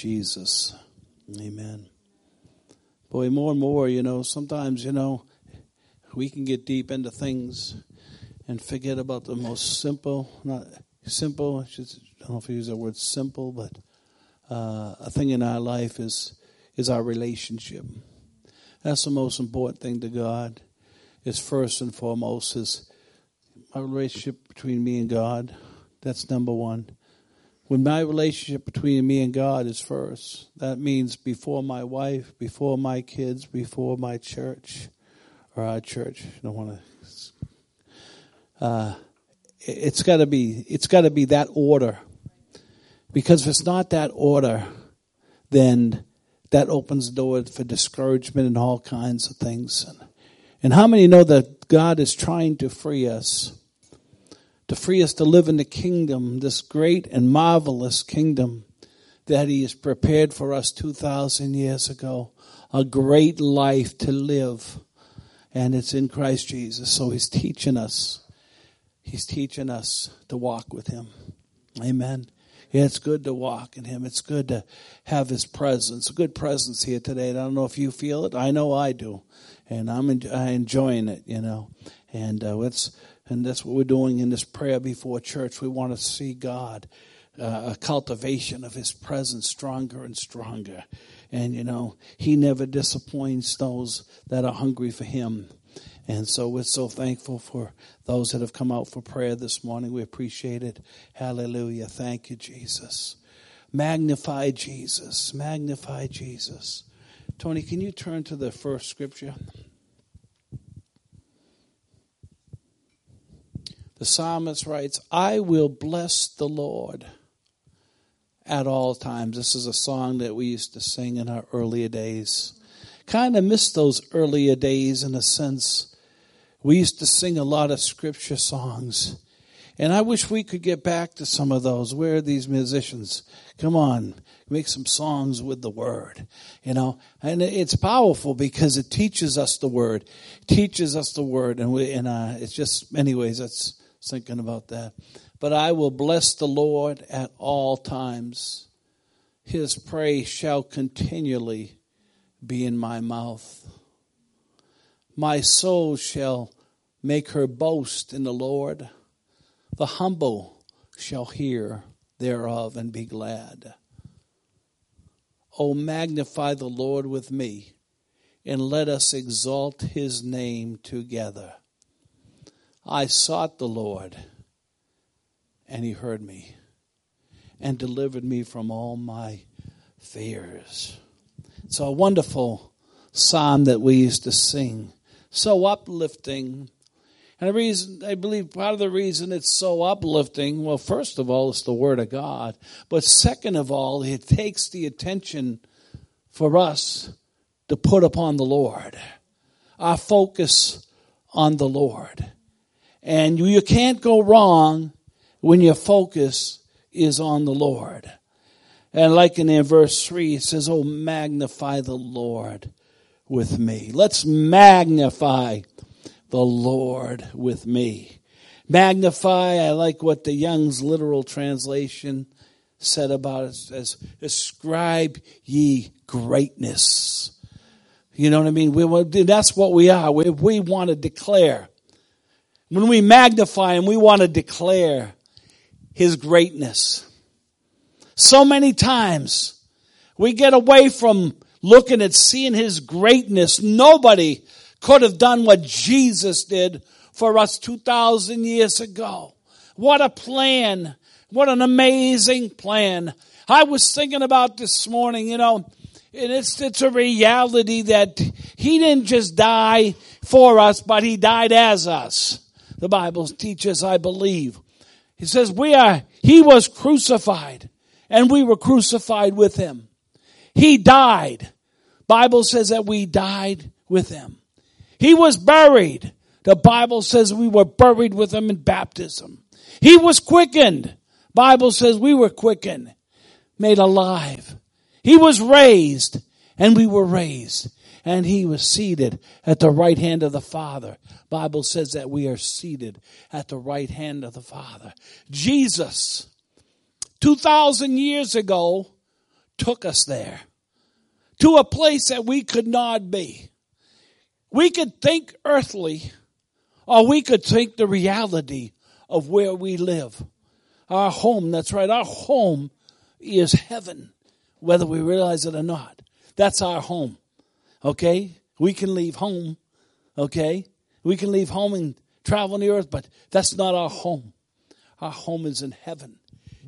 Jesus. Amen. Boy, more and more, you know, sometimes, you know, we can get deep into things and forget about the most simple, not simple, I, I don't know if I use that word simple, but uh, a thing in our life is is our relationship. That's the most important thing to God. Is first and foremost is my relationship between me and God. That's number one. When my relationship between me and God is first, that means before my wife, before my kids, before my church or our church. I don't want to. Uh, it's got to be. It's got to be that order. Because if it's not that order, then that opens the door for discouragement and all kinds of things. And how many know that God is trying to free us? To free us to live in the kingdom, this great and marvelous kingdom that He has prepared for us 2,000 years ago. A great life to live. And it's in Christ Jesus. So He's teaching us. He's teaching us to walk with Him. Amen. Yeah, it's good to walk in Him. It's good to have His presence. A good presence here today. I don't know if you feel it. I know I do, and I'm en- enjoying it. You know, and uh, it's and that's what we're doing in this prayer before church. We want to see God, uh, a cultivation of His presence, stronger and stronger. And you know, He never disappoints those that are hungry for Him. And so we're so thankful for those that have come out for prayer this morning. We appreciate it. Hallelujah. Thank you, Jesus. Magnify Jesus. Magnify Jesus. Tony, can you turn to the first scripture? The psalmist writes, I will bless the Lord at all times. This is a song that we used to sing in our earlier days. Kind of miss those earlier days in a sense we used to sing a lot of scripture songs. And I wish we could get back to some of those. Where are these musicians? Come on, make some songs with the word, you know. And it's powerful because it teaches us the word, teaches us the word, and we and uh, it's just, anyways. That's thinking about that. But I will bless the Lord at all times; His praise shall continually be in my mouth. My soul shall make her boast in the Lord. The humble shall hear thereof and be glad. O magnify the Lord with me, and let us exalt his name together. I sought the Lord, and he heard me, and delivered me from all my fears. It's a wonderful psalm that we used to sing so uplifting. And the reason, I believe part of the reason it's so uplifting, well, first of all, it's the Word of God. But second of all, it takes the attention for us to put upon the Lord. Our focus on the Lord. And you can't go wrong when your focus is on the Lord. And like in verse 3, it says, Oh, magnify the Lord with me. Let's magnify the Lord with me. Magnify, I like what the Young's literal translation said about it as ascribe ye greatness. You know what I mean? We, that's what we are. We, we want to declare. When we magnify him, we want to declare his greatness. So many times we get away from looking at seeing his greatness. Nobody could have done what Jesus did for us 2,000 years ago. What a plan. What an amazing plan. I was thinking about this morning, you know, and it's, it's a reality that he didn't just die for us, but he died as us. The Bible teaches, I believe. He says we are, he was crucified and we were crucified with him. He died. Bible says that we died with him. He was buried. The Bible says we were buried with him in baptism. He was quickened. Bible says we were quickened, made alive. He was raised and we were raised and he was seated at the right hand of the Father. Bible says that we are seated at the right hand of the Father. Jesus, 2,000 years ago, took us there to a place that we could not be. We could think earthly, or we could think the reality of where we live. Our home, that's right, our home is heaven, whether we realize it or not. That's our home. Okay? We can leave home. Okay? We can leave home and travel on the earth, but that's not our home. Our home is in heaven.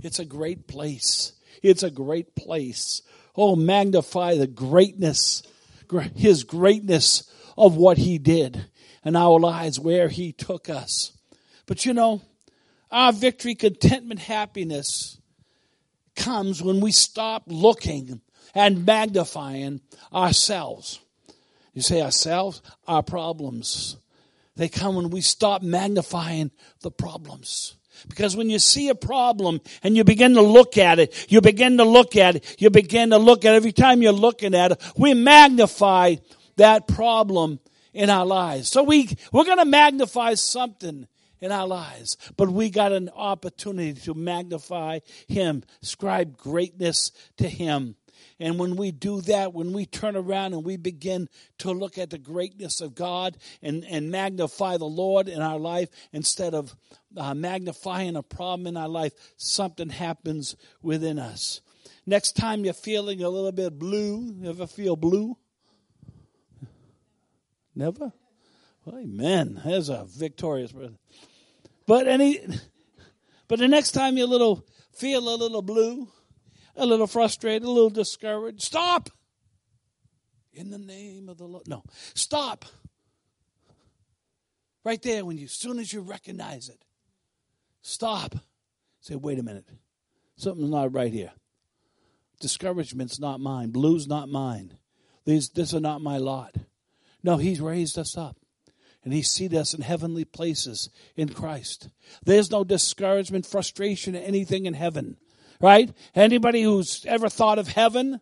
It's a great place. It's a great place. Oh, magnify the greatness, His greatness of what He did in our lives, where He took us. But you know, our victory, contentment, happiness comes when we stop looking and magnifying ourselves. You say ourselves, our problems. They come when we stop magnifying the problems. Because when you see a problem and you begin to look at it, you begin to look at it, you begin to look at it. Every time you're looking at it, we magnify that problem in our lives. So we, we're going to magnify something in our lives, but we got an opportunity to magnify Him, ascribe greatness to Him. And when we do that, when we turn around and we begin to look at the greatness of God and, and magnify the Lord in our life instead of uh, magnifying a problem in our life, something happens within us. Next time you're feeling a little bit blue, ever feel blue? Never? Well, amen. There's a victorious brother. But any, but the next time you little feel a little blue, a little frustrated, a little discouraged, stop. In the name of the Lord. No, stop. Right there, when you, as soon as you recognize it, stop. Say, wait a minute. Something's not right here. Discouragement's not mine. Blue's not mine. These, this is not my lot. No, He's raised us up and He seated us in heavenly places in Christ. There's no discouragement, frustration, anything in heaven right? Anybody who's ever thought of heaven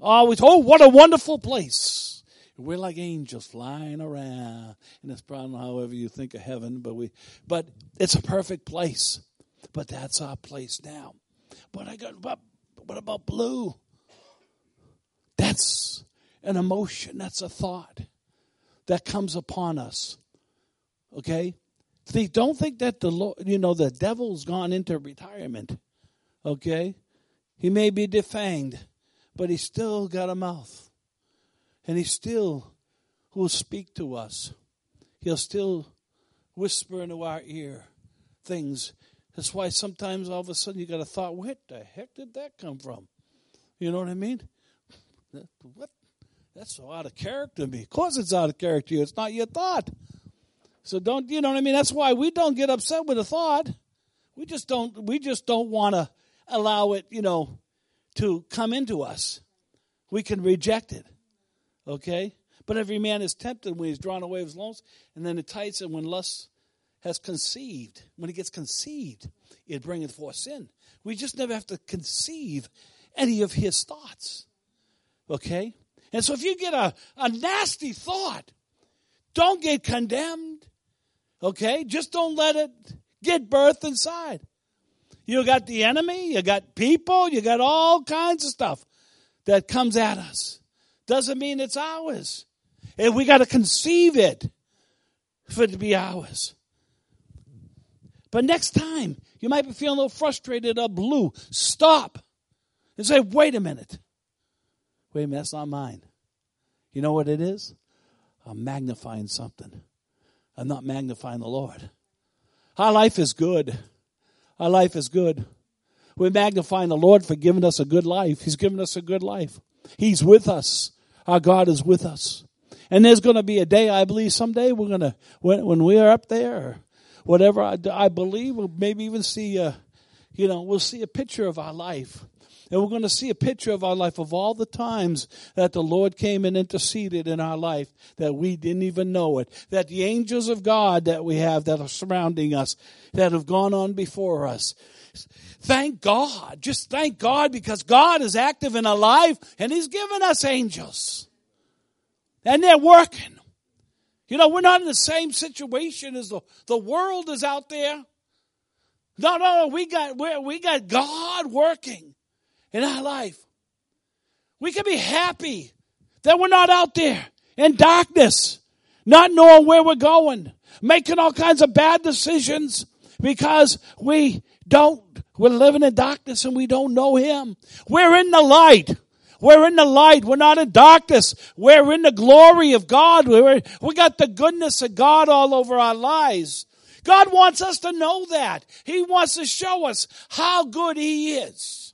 always, oh, what a wonderful place. We're like angels flying around, and it's probably however you think of heaven, but we, but it's a perfect place. But that's our place now. But I got, but what about blue? That's an emotion. That's a thought that comes upon us. Okay, See, don't think that the Lord, you know, the devil's gone into retirement. Okay? He may be defanged, but he still got a mouth. And he still will speak to us. He'll still whisper into our ear things. That's why sometimes all of a sudden you got a thought, what the heck did that come from? You know what I mean? What? That's so out of character to me. Of course it's out of character It's not your thought. So don't, you know what I mean? That's why we don't get upset with a thought. We just don't, we just don't want to allow it, you know, to come into us. We can reject it. Okay? But every man is tempted when he's drawn away of his loins, and then it tights, and when lust has conceived, when it gets conceived, it bringeth forth sin. We just never have to conceive any of his thoughts. Okay? And so if you get a, a nasty thought, don't get condemned. Okay? Just don't let it get birth inside. You got the enemy, you got people, you got all kinds of stuff that comes at us. Doesn't mean it's ours. And we got to conceive it for it to be ours. But next time, you might be feeling a little frustrated or blue. Stop and say, wait a minute. Wait a minute, that's not mine. You know what it is? I'm magnifying something. I'm not magnifying the Lord. Our life is good. Our life is good. We're magnifying the Lord for giving us a good life. He's given us a good life. He's with us. Our God is with us. And there's going to be a day, I believe, someday we're going to, when, when we are up there, whatever, I, I believe, we'll maybe even see, a, you know, we'll see a picture of our life. And we're going to see a picture of our life of all the times that the Lord came and interceded in our life that we didn't even know it. That the angels of God that we have that are surrounding us, that have gone on before us. Thank God. Just thank God because God is active and alive and He's given us angels. And they're working. You know, we're not in the same situation as the, the world is out there. No, no, we got we we got God working in our life. We can be happy that we're not out there in darkness, not knowing where we're going, making all kinds of bad decisions because we don't, we're living in darkness and we don't know Him. We're in the light. We're in the light. We're not in darkness. We're in the glory of God. We're, we got the goodness of God all over our lives. God wants us to know that. He wants to show us how good He is.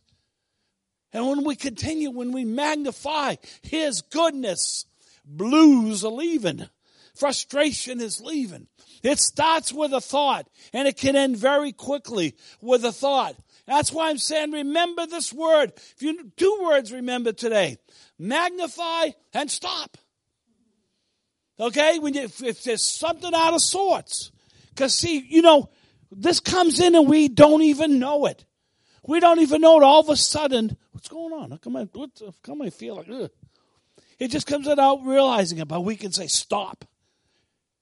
And when we continue, when we magnify His goodness, blues are leaving. Frustration is leaving. It starts with a thought and it can end very quickly with a thought. That's why I'm saying remember this word. If you two words remember today. Magnify and stop. Okay? When you, if, if there's something out of sorts. Cause see, you know, this comes in and we don't even know it. We don't even know it. All of a sudden, what's going on? How come I, what, how come I feel like, ugh? It just comes without realizing it, but we can say, stop.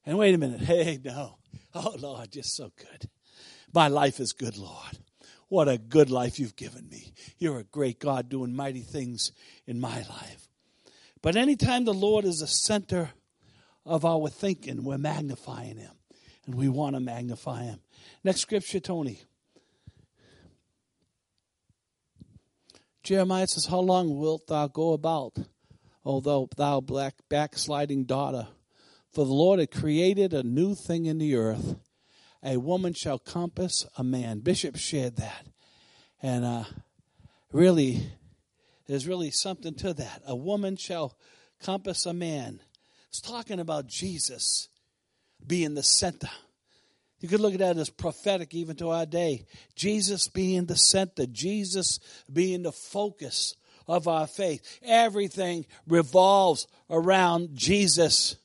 And wait a minute. Hey, no. Oh, Lord, you're so good. My life is good, Lord. What a good life you've given me. You're a great God doing mighty things in my life. But anytime the Lord is the center of our thinking, we're magnifying Him. And we want to magnify Him. Next scripture, Tony. Jeremiah says, How long wilt thou go about, O thou black backsliding daughter? For the Lord had created a new thing in the earth. A woman shall compass a man. Bishop shared that. And uh, really, there's really something to that. A woman shall compass a man. It's talking about Jesus being the center. You could look at that as prophetic even to our day. Jesus being the center, Jesus being the focus of our faith. Everything revolves around Jesus.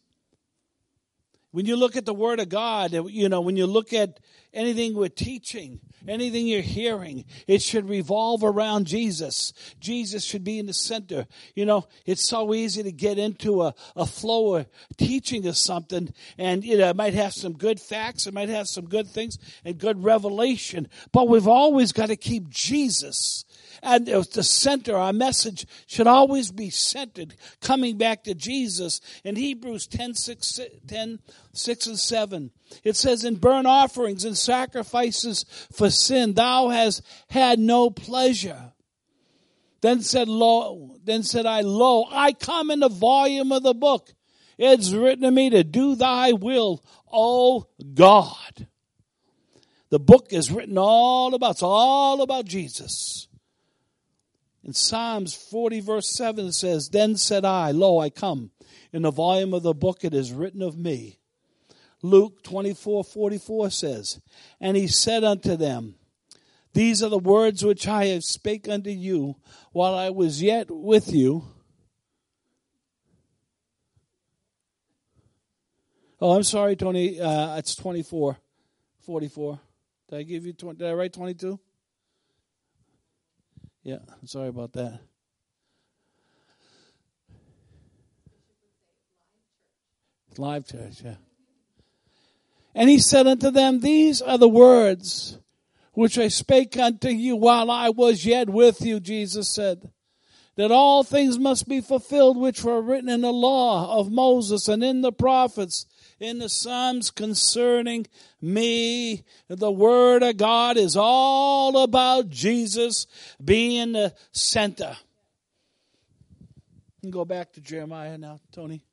When you look at the Word of God, you know, when you look at anything we're teaching, anything you're hearing, it should revolve around Jesus. Jesus should be in the center. You know, it's so easy to get into a, a flow of teaching of something, and you know, it might have some good facts, it might have some good things and good revelation, but we've always got to keep Jesus and the center, our message should always be centered, coming back to Jesus. In Hebrews 10, 6, 10, 6 and 7, it says, In burnt offerings and sacrifices for sin, thou hast had no pleasure. Then said, Lo, then said I, Lo, I come in the volume of the book. It's written to me to do thy will, O God. The book is written all about, it's all about Jesus. In Psalms 40, verse 7, it says, Then said I, Lo, I come. In the volume of the book it is written of me. Luke 24, 44 says, And he said unto them, These are the words which I have spake unto you while I was yet with you. Oh, I'm sorry, Tony. Uh, it's 24, 44. Did I give you 20? Did I write 22? Yeah, sorry about that. Live church, yeah. And he said unto them, These are the words which I spake unto you while I was yet with you, Jesus said, that all things must be fulfilled which were written in the law of Moses and in the prophets in the Psalms concerning me. The Word of God is all about Jesus being the center. You go back to Jeremiah now, Tony.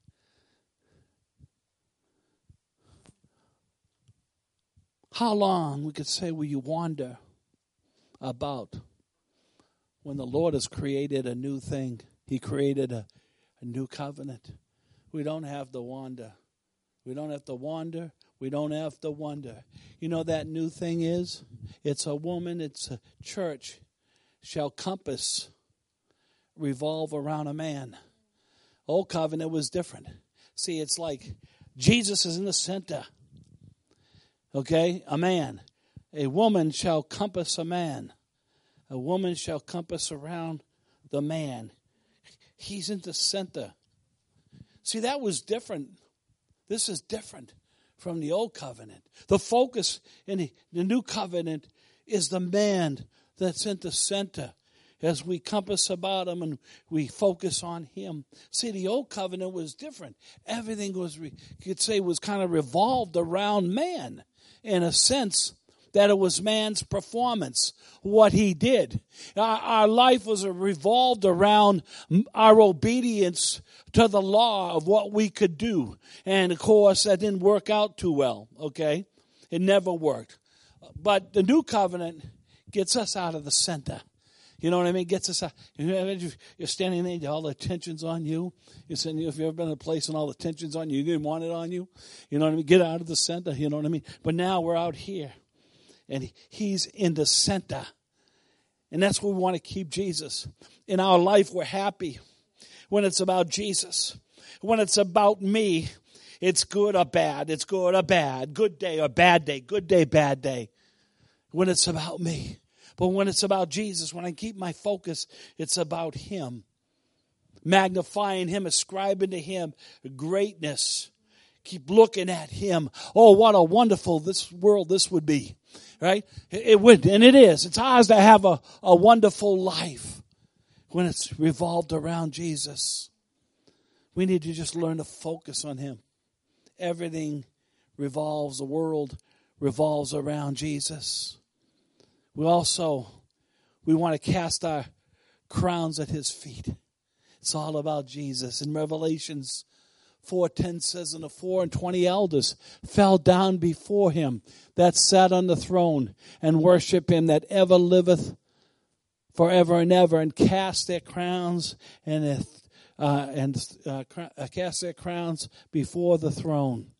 How long, we could say, will you wander about when the Lord has created a new thing? He created a, a new covenant. We don't have to wander. We don't have to wander. We don't have to wonder. You know that new thing is? It's a woman, it's a church shall compass, revolve around a man. Old covenant was different. See, it's like Jesus is in the center. Okay? A man. A woman shall compass a man. A woman shall compass around the man. He's in the center. See, that was different this is different from the old covenant. The focus in the, new covenant is the man that's in the center. as we compass about him and we focus on him. See, the old covenant was different. Everything was, you could say, was kind of revolved around man in a sense that it was man's performance, what he did. Our, our life was revolved around our obedience to the law of what we could do. And of course, that didn't work out too well, okay? It never worked. But the new covenant gets us out of the center. You know what I mean? Gets us out. You're standing there, all the tension's on you. You're saying, if you've ever been in a place and all the tension's on you, you didn't want it on you. You know what I mean? Get out of the center. You know what I mean? But now we're out here, and He's in the center. And that's where we want to keep Jesus. In our life, we're happy when it's about Jesus. When it's about me, it's good or bad. It's good or bad. Good day or bad day. Good day, bad day. When it's about me. But when it's about Jesus, when I keep my focus, it's about Him. Magnifying Him, ascribing to Him greatness. Keep looking at Him. Oh, what a wonderful this world this would be. Right? It would, and it is. It's ours to have a, a wonderful life when it's revolved around Jesus. We need to just learn to focus on Him. Everything revolves, the world revolves around Jesus. We also we want to cast our crowns at his feet. It's all about Jesus. In Revelations 4:10 says and the four and twenty elders fell down before him that sat on the throne and worship him that ever liveth forever and ever and cast their crowns and uh, and uh, cast their crowns before the throne.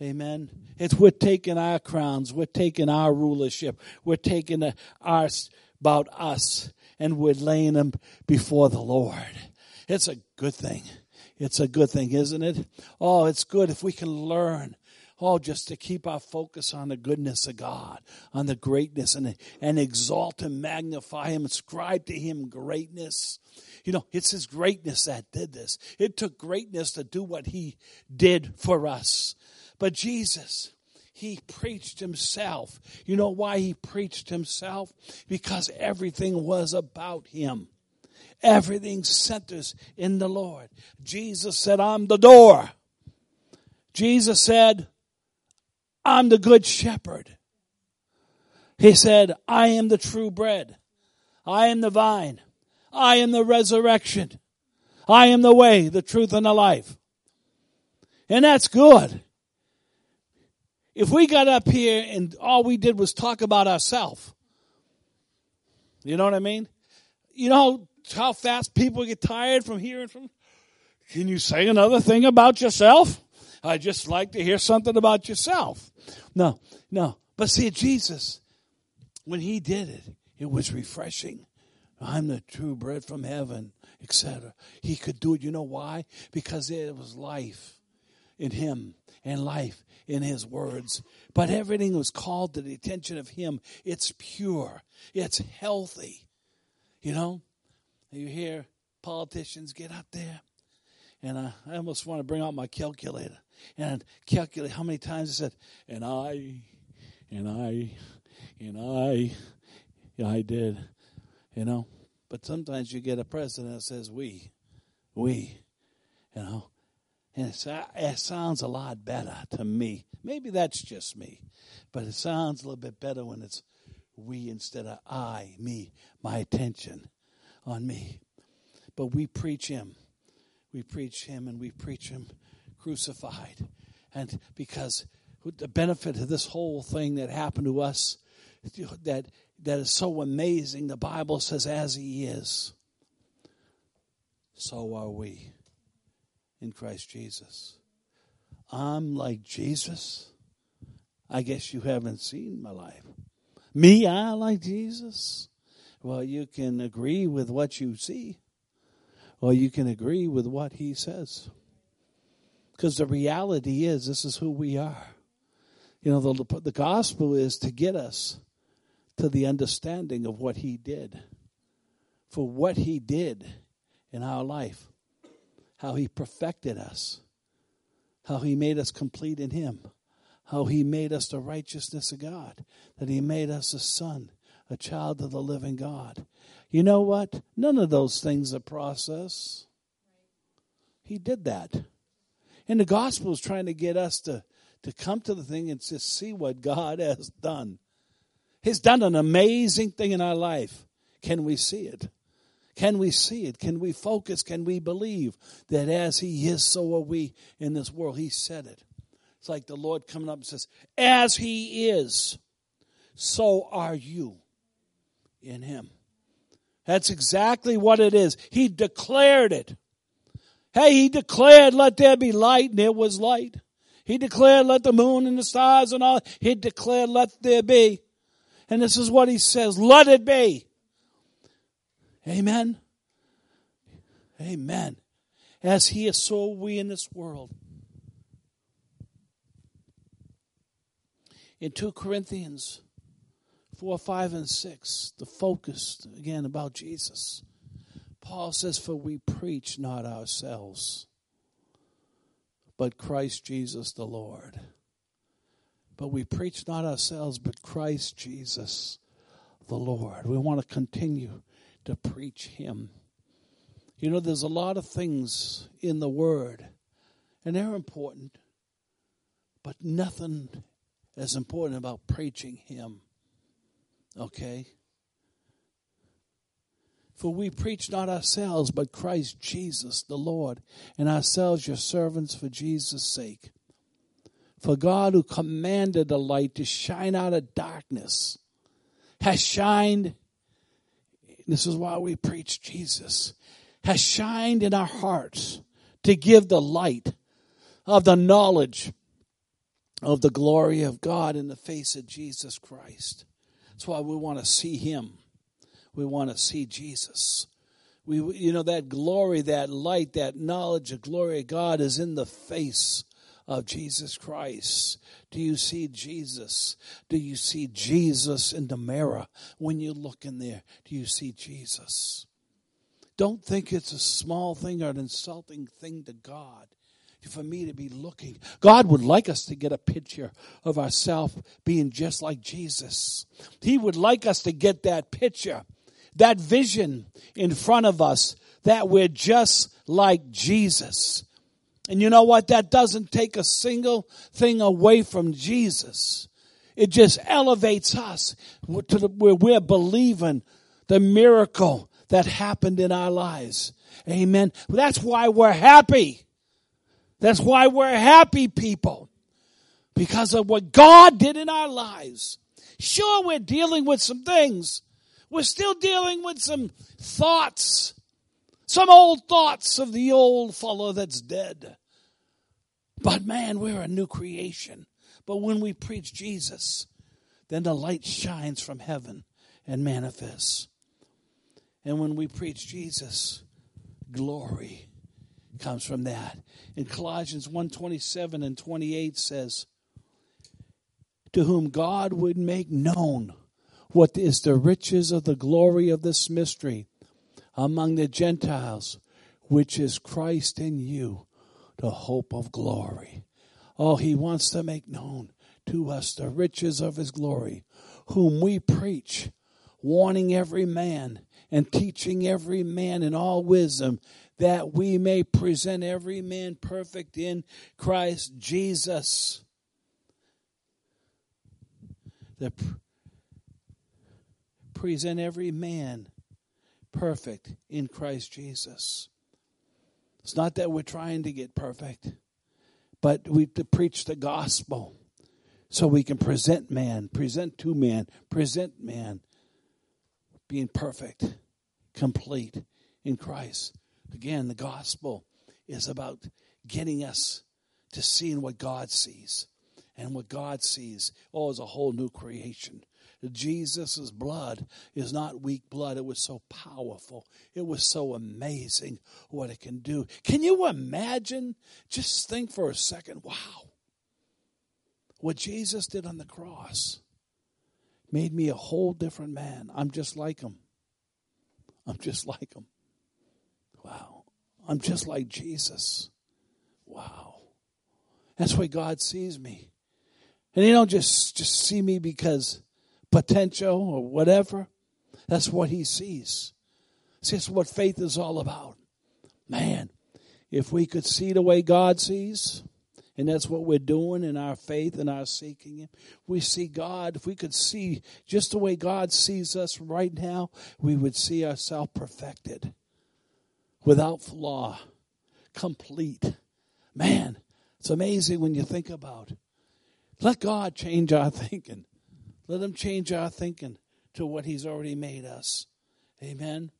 Amen. It's we're taking our crowns, we're taking our rulership, we're taking our about us, and we're laying them before the Lord. It's a good thing. It's a good thing, isn't it? Oh, it's good if we can learn. Oh, just to keep our focus on the goodness of God, on the greatness, and, and exalt Him, magnify Him, ascribe to Him greatness. You know, it's His greatness that did this. It took greatness to do what He did for us. But Jesus, he preached himself. You know why he preached himself? Because everything was about him. Everything centers in the Lord. Jesus said, I'm the door. Jesus said, I'm the good shepherd. He said, I am the true bread. I am the vine. I am the resurrection. I am the way, the truth, and the life. And that's good. If we got up here and all we did was talk about ourselves, you know what I mean? You know how fast people get tired from hearing from. Can you say another thing about yourself? I just like to hear something about yourself. No, no. But see, Jesus, when he did it, it was refreshing. I'm the true bread from heaven, etc. He could do it. You know why? Because there was life in him and life in his words. But everything was called to the attention of him. It's pure, it's healthy. You know, you hear politicians get up there, and I, I almost want to bring out my calculator and calculate how many times I said, and I, and I, and I, yeah, I did, you know. But sometimes you get a president that says we, we, you know. And it sounds a lot better to me. Maybe that's just me. But it sounds a little bit better when it's we instead of I, me, my attention on me. But we preach Him. We preach Him and we preach Him crucified. And because the benefit of this whole thing that happened to us that that is so amazing, the Bible says, as He is, so are we in Christ Jesus. I'm like Jesus. I guess you haven't seen my life. Me, I like Jesus. Well, you can agree with what you see, or you can agree with what he says. Because the reality is, this is who we are. You know, the, the gospel is to get us to the understanding of what he did. For what he did in our life how he perfected us, how he made us complete in him, how he made us the righteousness of God, that he made us a son, a child of the living God. You know what? None of those things are process. He did that. And the gospel is trying to get us to, to come to the thing and just see what God has done. He's done an amazing thing in our life. Can we see it? Can we see it? Can we focus? Can we believe that as He is, so are we in this world? He said it. It's like the Lord coming up and says, As He is, so are you in Him. That's exactly what it is. He declared it. Hey, He declared, Let there be light, and it was light. He declared, Let the moon and the stars and all. He declared, Let there be. And this is what He says, Let it be. Amen. Amen. As he is, so we in this world. In 2 Corinthians 4, 5, and 6, the focus again about Jesus. Paul says, For we preach not ourselves, but Christ Jesus the Lord. But we preach not ourselves, but Christ Jesus the Lord. We want to continue to preach Him. You know, there's a lot of things in the Word, and they're important, but nothing as important about preaching Him. Okay? For we preach not ourselves, but Christ Jesus the Lord, and ourselves your servants for Jesus' sake. For God, who commanded the light to shine out of darkness, has shined this is why we preach Jesus, has shined in our hearts to give the light of the knowledge of the glory of God in the face of Jesus Christ. That's why we want to see Him. We want to see Jesus. We, you know, that glory, that light, that knowledge of glory of God is in the face of Jesus Christ? Do you see Jesus? Do you see Jesus in the mirror when you look in there? Do you see Jesus? Don't think it's a small thing or an insulting thing to God for me to be looking. God would like us to get a picture of ourselves being just like Jesus. He would like us to get that picture, that vision in front of us that we're just like Jesus. And you know what? That doesn't take a single thing away from Jesus. It just elevates us to the, where we're believing the miracle that happened in our lives. Amen. That's why we're happy. That's why we're happy people. Because of what God did in our lives. Sure, we're dealing with some things. We're still dealing with some thoughts some old thoughts of the old fellow that's dead. But man, we're a new creation. But when we preach Jesus, then the light shines from heaven and manifests. And when we preach Jesus, glory comes from that. In Colossians 1:27 and 28 says, to whom God would make known what is the riches of the glory of this mystery among the Gentiles, which is Christ in you, the hope of glory. Oh, he wants to make known to us the riches of his glory, whom we preach, warning every man and teaching every man in all wisdom, that we may present every man perfect in Christ Jesus. The present every man perfect in Christ Jesus. It's not that we're trying to get perfect, but we to preach the gospel so we can present man, present to man, present man being perfect, complete in Christ. Again, the gospel is about getting us to seeing what God sees. And what God sees, oh, is a whole new creation. Jesus' blood is not weak blood. It was so powerful. It was so amazing what it can do. Can you imagine? Just think for a second. Wow. What Jesus did on the cross made me a whole different man. I'm just like him. I'm just like him. Wow. I'm just like Jesus. Wow. That's why God sees me. And he don't just just see me because potential or whatever. That's what he sees. See, that's what faith is all about. Man, if we could see the way God sees, and that's what we're doing in our faith and our seeking Him. We see God. If we could see just the way God sees us right now, we would see ourselves perfected, without flaw, complete. Man, it's amazing when you think about it. Let God change our thinking. Let Him change our thinking to what He's already made us. Amen.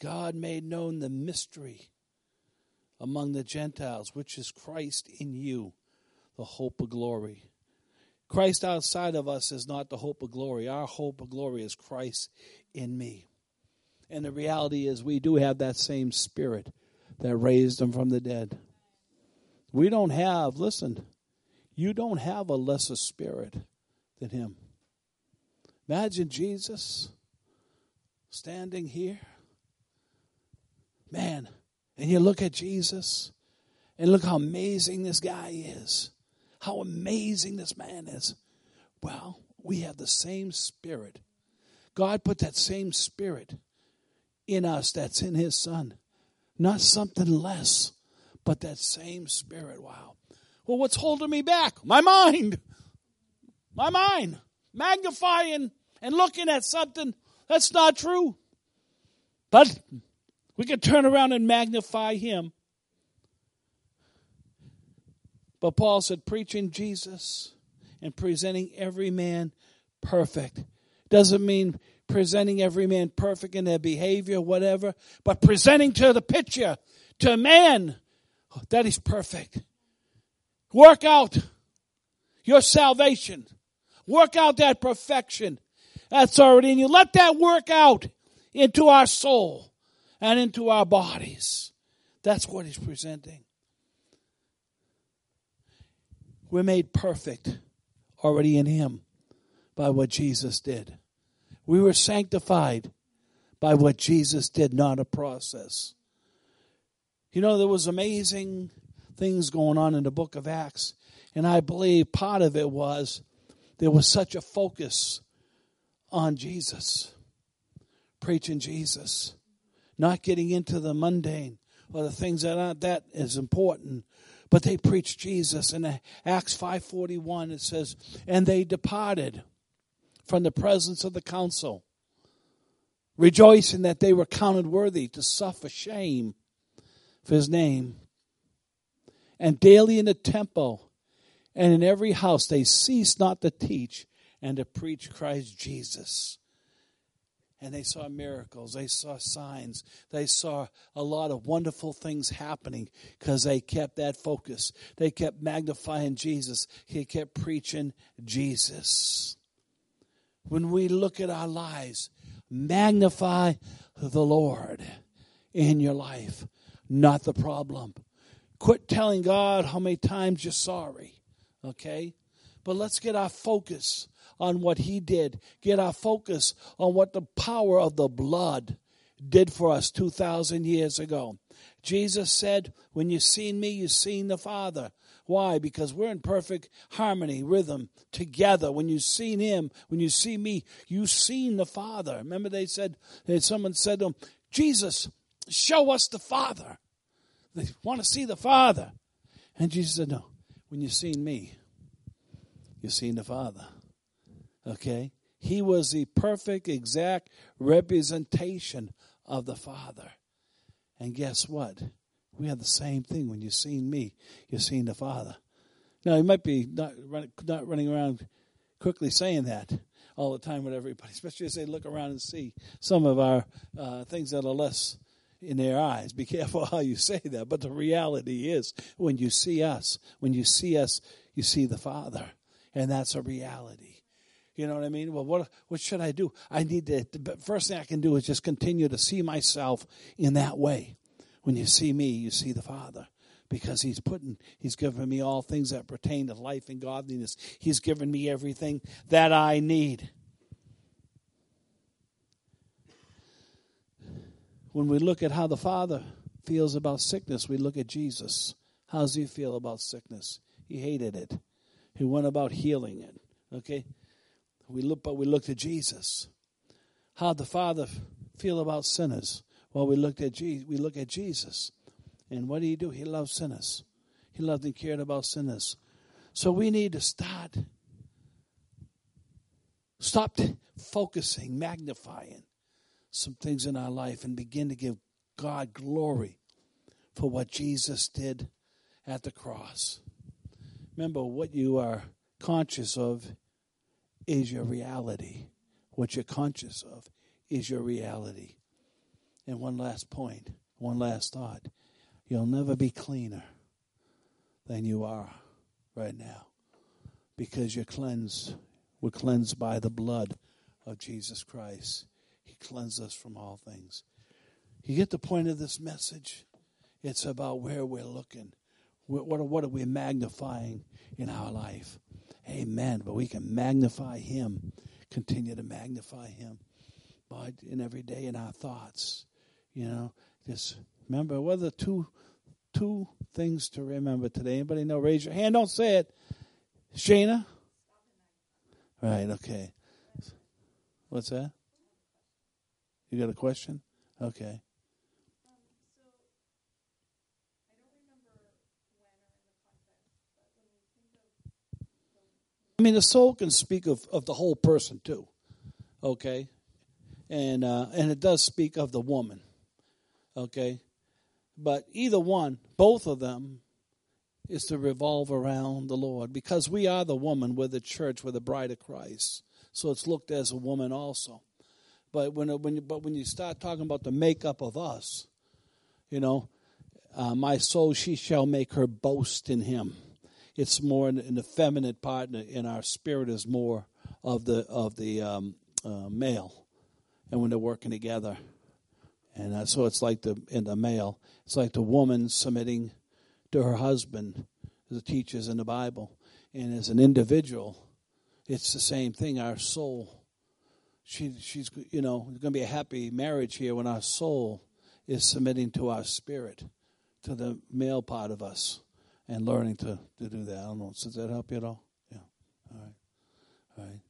God made known the mystery among the Gentiles, which is Christ in you, the hope of glory. Christ outside of us is not the hope of glory. Our hope of glory is Christ in me. And the reality is, we do have that same spirit that raised him from the dead. We don't have, listen, you don't have a lesser spirit than him. Imagine Jesus standing here. Man, and you look at Jesus and look how amazing this guy is. How amazing this man is. Well, we have the same spirit. God put that same spirit in us that's in his son. Not something less, but that same spirit. Wow. Well, what's holding me back? My mind. My mind. Magnifying and looking at something that's not true. But we can turn around and magnify him. But Paul said, preaching Jesus and presenting every man perfect. Doesn't mean presenting every man perfect in their behavior, whatever, but presenting to the picture, to man, oh, that is perfect. Work out your salvation. Work out that perfection that's already in you. Let that work out into our soul and into our bodies. That's what he's presenting. We're made perfect already in him by what Jesus did. We were sanctified by what Jesus did, not a process. You know, there was amazing things going on in the book of Acts, and I believe part of it was there was such a focus on Jesus, preaching Jesus not getting into the mundane or the things that aren't that as important but they preached jesus in acts 5.41 it says and they departed from the presence of the council rejoicing that they were counted worthy to suffer shame for his name. And daily in the temple and in every house they ceased not to teach and to preach christ jesus. And they saw miracles, they saw signs, they saw a lot of wonderful things happening because they kept that focus. They kept magnifying Jesus, he kept preaching Jesus. When we look at our lives, magnify the Lord in your life, not the problem. Quit telling God how many times you're sorry, okay? But let's get our focus on what he did, get our focus on what the power of the blood did for us 2,000 years ago. Jesus said, When you've seen me, you've seen the Father. Why? Because we're in perfect harmony, rhythm, together. When you've seen Him, when you see me, you've seen the Father. Remember, they said, someone said to him, Jesus, show us the Father. They want to see the Father. And Jesus said, No, when you've seen me, you've seen the Father. Okay? He was the perfect, exact representation of the Father. And guess what? We have the same thing. When you've seen me, you've seen the Father. Now, you might be not, run, not running around quickly saying that all the time with everybody, especially as they look around and see some of our uh, things that are less in their eyes. Be careful how you say that. But the reality is, when you see us, when you see us, you see the Father. And that's a reality. You know what I mean? Well, what what should I do? I need to. The first thing I can do is just continue to see myself in that way. When you see me, you see the Father, because He's putting, He's given me all things that pertain to life and godliness. He's given me everything that I need. When we look at how the Father feels about sickness, we look at Jesus. How does He feel about sickness? He hated it. He went about healing it. Okay We look, but we looked at Jesus. How the Father feel about sinners? Well, we looked at. We look at Jesus, and what did he do? He loved sinners. He loved and cared about sinners. So we need to start. Stop focusing, magnifying some things in our life, and begin to give God glory for what Jesus did at the cross. Remember, what you are conscious of is your reality. What you're conscious of is your reality. And one last point, one last thought. You'll never be cleaner than you are right now because you're cleansed. We're cleansed by the blood of Jesus Christ. He cleansed us from all things. You get the point of this message? It's about where we're looking. What, what are we magnifying in our life? Amen. But we can magnify Him, continue to magnify Him, but in every day in our thoughts. You know, just remember what are the two two things to remember today. Anybody know? Raise your hand. Don't say it. Shana. Right. Okay. What's that? You got a question? Okay. I mean, the soul can speak of, of the whole person too, okay, and uh, and it does speak of the woman, okay, but either one, both of them, is to revolve around the Lord because we are the woman, we're the church, we're the bride of Christ, so it's looked as a woman also. But when when you, but when you start talking about the makeup of us, you know, uh, my soul she shall make her boast in Him. It's more in, in the feminine part, and our spirit is more of the of the um, uh, male, and when they're working together, and uh, so it's like the in the male, it's like the woman submitting to her husband, as it teaches in the Bible, and as an individual, it's the same thing. Our soul, she she's you know, going to be a happy marriage here when our soul is submitting to our spirit, to the male part of us and learning to, to do that. I don't know. Does that help you at all? Yeah. All right. All right.